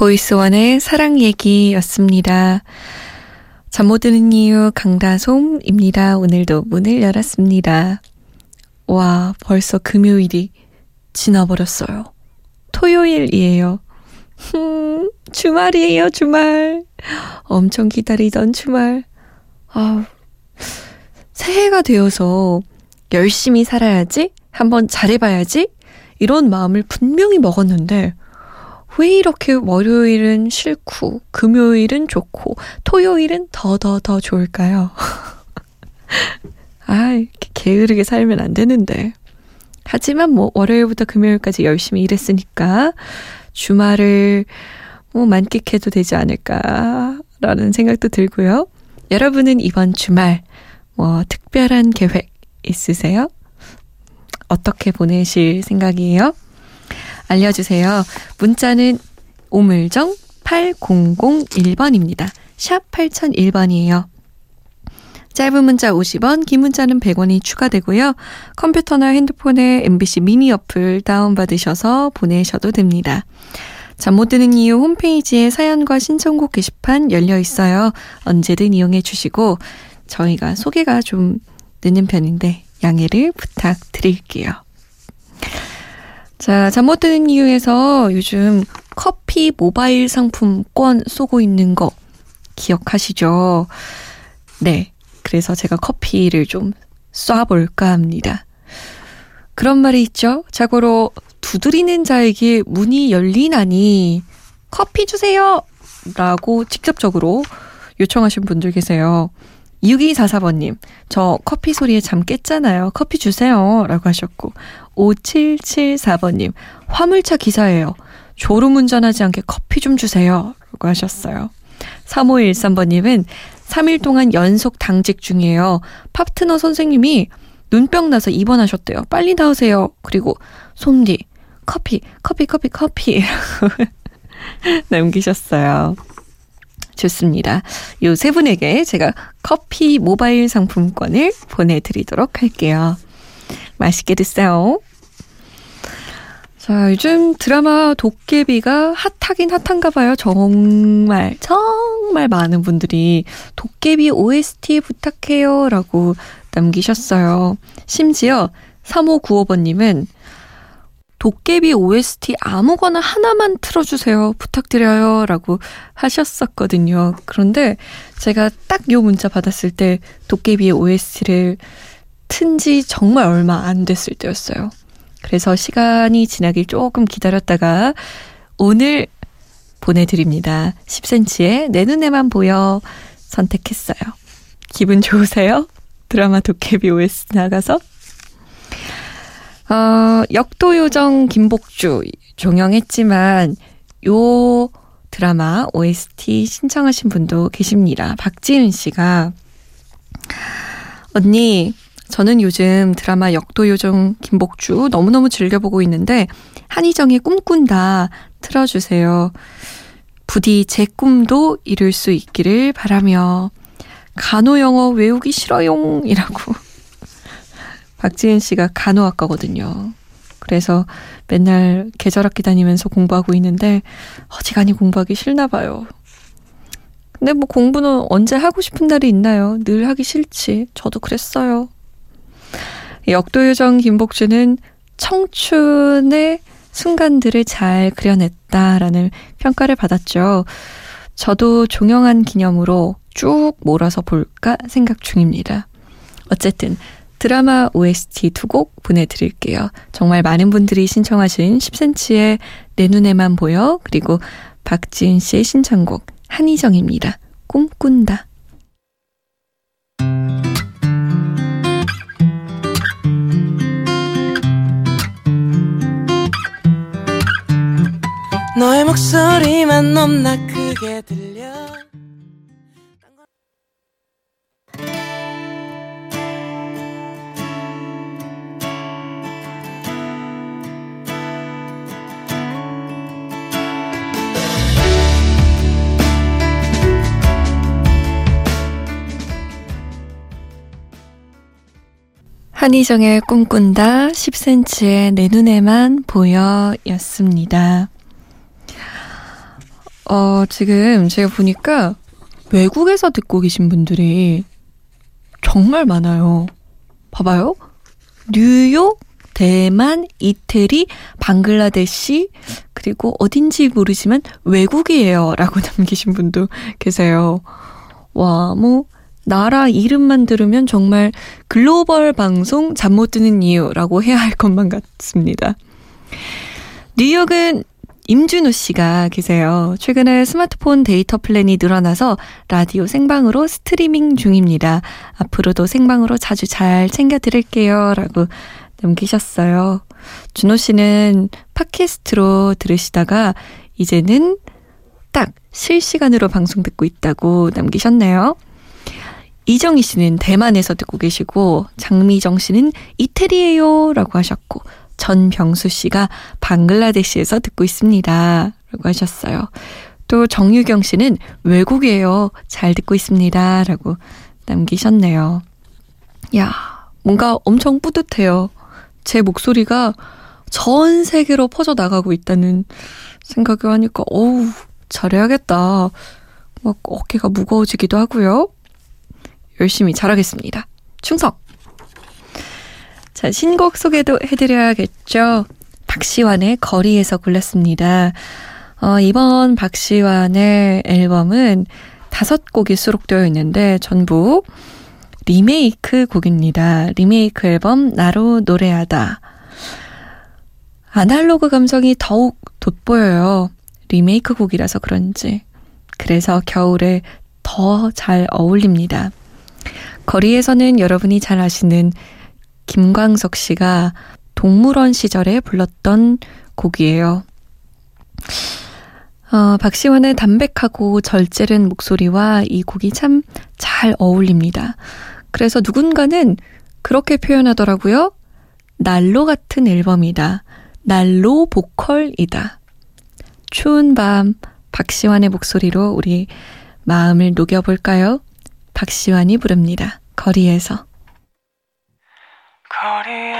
보이스원의 사랑 얘기였습니다. 잠 못 드는 이유 강다솜입니다. 오늘도 문을 열었습니다. 와, 벌써 금요일이 지나버렸어요. 토요일이에요. 흠, 주말이에요, 주말. 엄청 기다리던 주말. 아 새해가 되어서 열심히 살아야지, 한번 잘해봐야지, 이런 마음을 분명히 먹었는데, 왜 이렇게 월요일은 싫고, 금요일은 좋고, 토요일은 더더더 좋을까요? 아, 이렇게 게으르게 살면 안 되는데. 하지만 뭐, 월요일부터 금요일까지 열심히 일했으니까, 주말을 뭐, 만끽해도 되지 않을까라는 생각도 들고요. 여러분은 이번 주말, 뭐, 특별한 계획 있으세요? 어떻게 보내실 생각이에요? 알려주세요. 문자는 오물정 8001번입니다. 샵 8001번이에요. 짧은 문자 50원, 긴 문자는 100원이 추가되고요. 컴퓨터나 핸드폰에 MBC 미니 어플 다운받으셔서 보내셔도 됩니다. 잠 못 드는 이유 홈페이지에 사연과 신청곡 게시판 열려 있어요. 언제든 이용해 주시고 저희가 소개가 좀 늦는 편인데 양해를 부탁드릴게요. 자, 잠 못 드는 이유에서 요즘 커피 모바일 상품권 쏘고 있는 거 기억하시죠? 네. 그래서 제가 커피를 좀 쏴볼까 합니다. 그런 말이 있죠? 자고로 두드리는 자에게 문이 열리나니 커피 주세요! 라고 직접적으로 요청하신 분들 계세요. 6244번님, 저 커피 소리에 잠 깼잖아요. 커피 주세요. 라고 하셨고, 5774번님, 화물차 기사예요. 졸음 운전하지 않게 커피 좀 주세요. 라고 하셨어요. 3513번님은 3일 동안 연속 당직 중이에요. 파트너 선생님이 눈병 나서 입원하셨대요. 빨리 나오세요. 그리고 솜디, 커피, 커피, 커피, 커피. 남기셨어요. 좋습니다. 요 세 분에게 제가 커피 모바일 상품권을 보내드리도록 할게요. 맛있게 드세요. 자, 요즘 드라마 도깨비가 핫하긴 핫한가 봐요. 정말, 정말 많은 분들이 도깨비 OST 부탁해요. 라고 남기셨어요. 심지어 3595번님은 도깨비 OST 아무거나 하나만 틀어주세요. 부탁드려요. 라고 하셨었거든요. 그런데 제가 딱 요 문자 받았을 때 도깨비의 OST를 튼 지 정말 얼마 안 됐을 때였어요. 그래서 시간이 지나길 조금 기다렸다가 오늘 보내드립니다. 10cm의 내 눈에만 보여 선택했어요. 기분 좋으세요? 드라마 도깨비 OST 나가서? 어, 역도 요정 김복주 종영했지만 요 드라마 OST 신청하신 분도 계십니다. 박지은 씨가 언니 저는 요즘 드라마 역도 요정 김복주 너무너무 즐겨보고 있는데 한희정의 꿈꾼다 틀어주세요. 부디 제 꿈도 이룰 수 있기를 바라며 간호 영어 외우기 싫어용 이라고 박지은 씨가 간호학과거든요. 그래서 맨날 계절학기 다니면서 공부하고 있는데 어지간히 공부하기 싫나 봐요. 근데 뭐 공부는 언제 하고 싶은 날이 있나요? 늘 하기 싫지. 저도 그랬어요. 역도요정 김복주는 청춘의 순간들을 잘 그려냈다라는 평가를 받았죠. 저도 종영한 기념으로 쭉 몰아서 볼까 생각 중입니다. 어쨌든 드라마 OST 두 곡 보내드릴게요. 정말 많은 분들이 신청하신 10cm의 내 눈에만 보여 그리고 박지은 씨의 신청곡 한희정입니다. 꿈꾼다. 너의 목소리만 너무나 크게 들려 한희정의 꿈꾼다 10cm의 내 눈에만 보여 였습니다. 어, 지금 제가 보니까 외국에서 듣고 계신 분들이 정말 많아요. 봐봐요. 뉴욕, 대만, 이태리, 방글라데시, 그리고 어딘지 모르지만 외국이에요. 라고 남기신 분도 계세요. 와, 뭐, 나라 이름만 들으면 정말 글로벌 방송 잠 못 드는 이유라고 해야 할 것만 같습니다. 뉴욕은 임준우 씨가 계세요. 최근에 스마트폰 데이터 플랜이 늘어나서 라디오 생방으로 스트리밍 중입니다. 앞으로도 생방으로 자주 잘 챙겨 드릴게요. 라고 남기셨어요. 준호 씨는 팟캐스트로 들으시다가 이제는 딱 실시간으로 방송 듣고 있다고 남기셨네요. 이정희 씨는 대만에서 듣고 계시고 장미정 씨는 이태리에요 라고 하셨고 전병수 씨가 방글라데시에서 듣고 있습니다 라고 하셨어요. 또 정유경 씨는 외국이에요. 잘 듣고 있습니다. 라고 남기셨네요. 야, 뭔가 엄청 뿌듯해요. 제 목소리가 전 세계로 퍼져 나가고 있다는 생각을 하니까, 어우, 잘해야겠다. 막 어깨가 무거워지기도 하고요. 열심히 잘하겠습니다. 충성! 자, 신곡 소개도 해드려야겠죠. 박시환의 거리에서 골랐습니다. 어, 이번 박시환의 앨범은 다섯 곡이 수록되어 있는데 전부 리메이크 곡입니다. 리메이크 앨범 나로 노래하다. 아날로그 감성이 더욱 돋보여요. 리메이크 곡이라서 그런지. 그래서 겨울에 더 잘 어울립니다. 거리에서는 여러분이 잘 아시는 김광석 씨가 동물원 시절에 불렀던 곡이에요. 어, 박시원의 담백하고 절제른 목소리와 이 곡이 참 잘 어울립니다. 그래서 누군가는 그렇게 표현하더라고요. 난로 같은 앨범이다. 난로 보컬이다. 추운 밤 박시환의 목소리로 우리 마음을 녹여볼까요? 박시환이 부릅니다. 거리에서. 거리에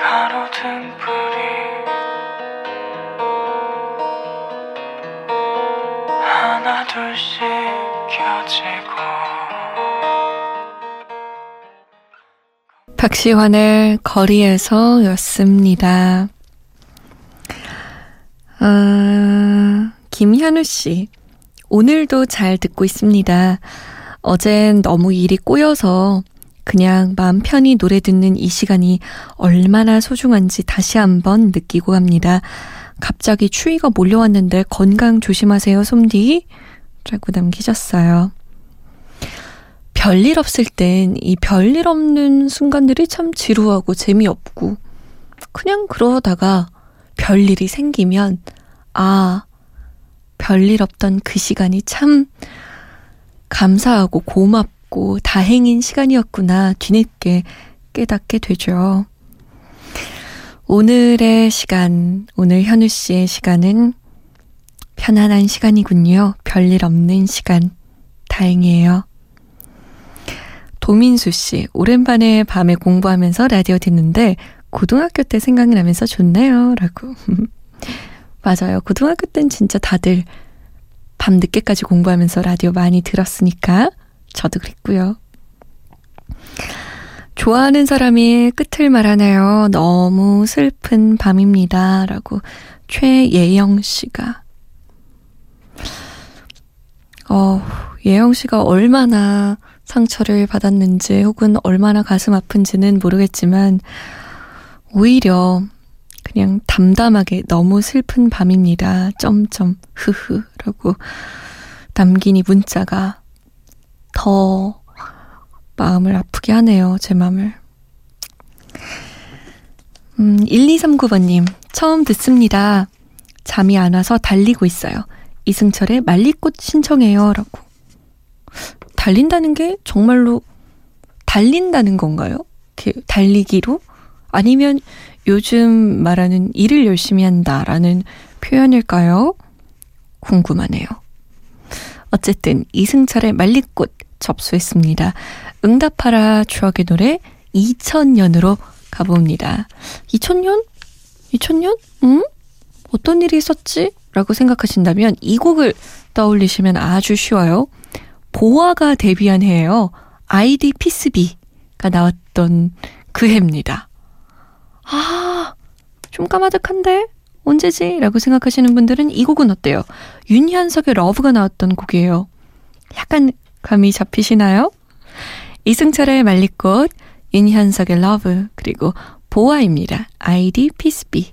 가로등 불이 하나 둘씩 켜지고 박시환의 거리에서 였습니다. 아, 김현우 씨. 오늘도 잘 듣고 있습니다. 어젠 너무 일이 꼬여서 그냥 마음 편히 노래 듣는 이 시간이 얼마나 소중한지 다시 한번 느끼고 갑니다. 갑자기 추위가 몰려왔는데 건강 조심하세요, 솜디. 라고 남기셨어요. 별일 없을 땐 이 별일 없는 순간들이 참 지루하고 재미없고, 그냥 그러다가 별일이 생기면, 아, 별일 없던 그 시간이 참 감사하고 고맙고 다행인 시간이었구나 뒤늦게 깨닫게 되죠. 오늘의 시간, 오늘 현우 씨의 시간은 편안한 시간이군요. 별일 없는 시간. 다행이에요. 도민수 씨, 오랜만에 밤에 공부하면서 라디오 듣는데 고등학교 때 생각이 나면서 좋네요. 라고. 맞아요. 고등학교 땐 진짜 다들 밤 늦게까지 공부하면서 라디오 많이 들었으니까 저도 그랬고요. 좋아하는 사람이 끝을 말하네요. 너무 슬픈 밤입니다. 라고 최예영 씨가. 어, 예영 씨가 얼마나 상처를 받았는지 혹은 얼마나 가슴 아픈지는 모르겠지만 오히려 그냥 담담하게 너무 슬픈 밤입니다. 점점 흐흐라고 남긴 이 문자가 더 마음을 아프게 하네요. 제 마음을. 음, 1239번님, 처음 듣습니다. 잠이 안 와서 달리고 있어요. 이승철의 말리꽃 신청해요. 라고. 달린다는 게 정말로 달린다는 건가요? 달리기로? 아니면 요즘 말하는 일을 열심히 한다라는 표현일까요? 궁금하네요. 어쨌든 이승철의 말리꽃 접수했습니다. 응답하라 추억의 노래 2000년으로 가봅니다. 2000년? 2000년? 응? 어떤 일이 있었지? 라고 생각하신다면 이 곡을 떠올리시면 아주 쉬워요. 보아가 데뷔한 해예요. ID; Peace B가 나왔던 그 해입니다. 아, 좀 까마득한데? 언제지? 라고 생각하시는 분들은 이 곡은 어때요? 윤현석의 Love가 나왔던 곡이에요. 약간 감이 잡히시나요? 이승철의 말리꽃, 윤현석의 러브, 그리고 보아입니다. 아이디 피스비.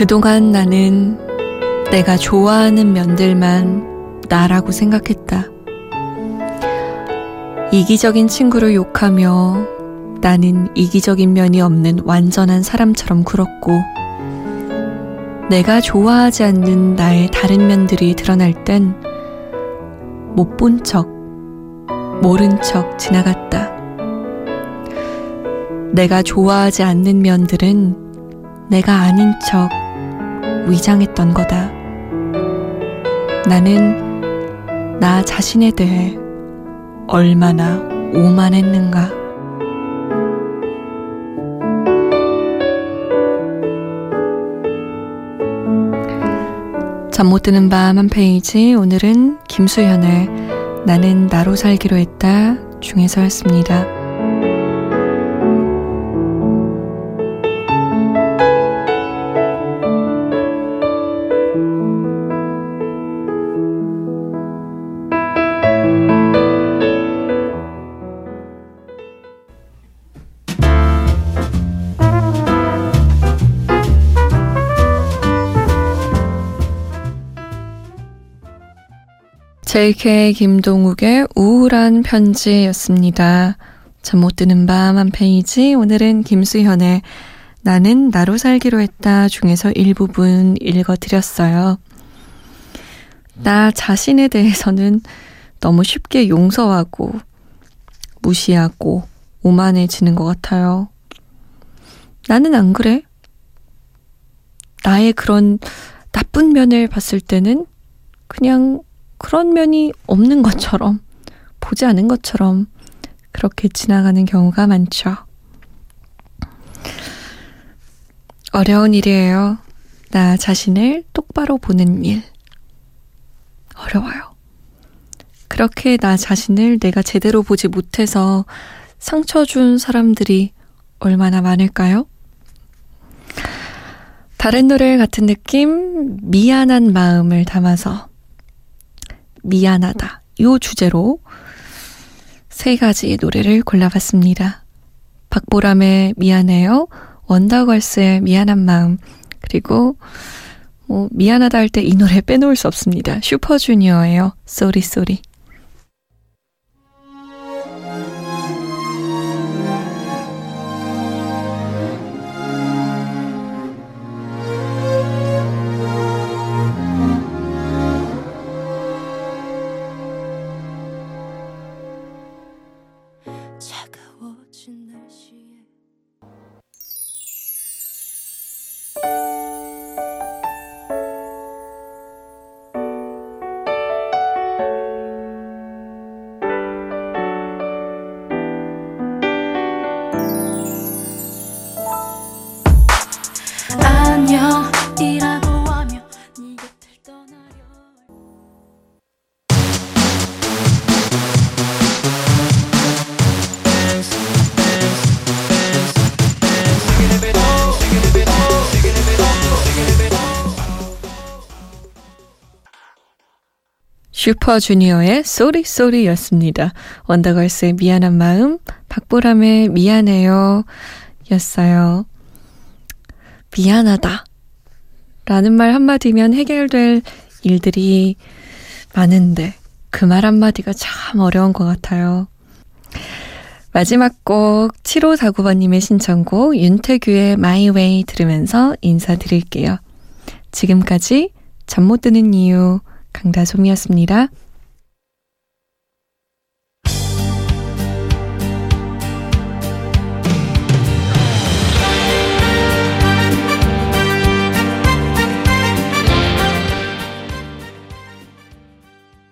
그동안 나는 내가 좋아하는 면들만 나라고 생각했다. 이기적인 친구를 욕하며 나는 이기적인 면이 없는 완전한 사람처럼 굴었고, 내가 좋아하지 않는 나의 다른 면들이 드러날 땐 못 본 척, 모른 척 지나갔다. 내가 좋아하지 않는 면들은 내가 아닌 척 위장했던 거다. 나는 나 자신에 대해 얼마나 오만했는가. 잠 못 드는 밤 한 페이지 오늘은 김수현의 나는 나로 살기로 했다 중에서였습니다. JK 김동욱의 우울한 편지였습니다. 잠 못 드는 밤 한 페이지. 오늘은 김수현의 나는 나로 살기로 했다 중에서 일부분 읽어드렸어요. 나 자신에 대해서는 너무 쉽게 용서하고 무시하고 오만해지는 것 같아요. 나는 안 그래. 나의 그런 나쁜 면을 봤을 때는 그냥 그런 면이 없는 것처럼, 보지 않은 것처럼 그렇게 지나가는 경우가 많죠. 어려운 일이에요. 나 자신을 똑바로 보는 일. 어려워요. 그렇게 나 자신을 내가 제대로 보지 못해서 상처 준 사람들이 얼마나 많을까요? 다른 노래 같은 느낌, 미안한 마음을 담아서 미안하다. 요 주제로 세 가지의 노래를 골라봤습니다. 박보람의 미안해요. 원더걸스의 미안한 마음. 그리고 뭐 미안하다 할 때 이 노래 빼놓을 수 없습니다. 슈퍼주니어예요. Sorry Sorry. 슈퍼주니어의 Sorry Sorry였습니다. 원더걸스의 미안한 마음, 박보람의 미안해요 였어요. 미안하다. 라는 말 한마디면 해결될 일들이 많은데 그 말 한마디가 참 어려운 것 같아요. 마지막 곡 7549번님의 신청곡 윤태규의 Way 들으면서 인사드릴게요. 지금까지 잠 못 드는 이유 강다솜이었습니다.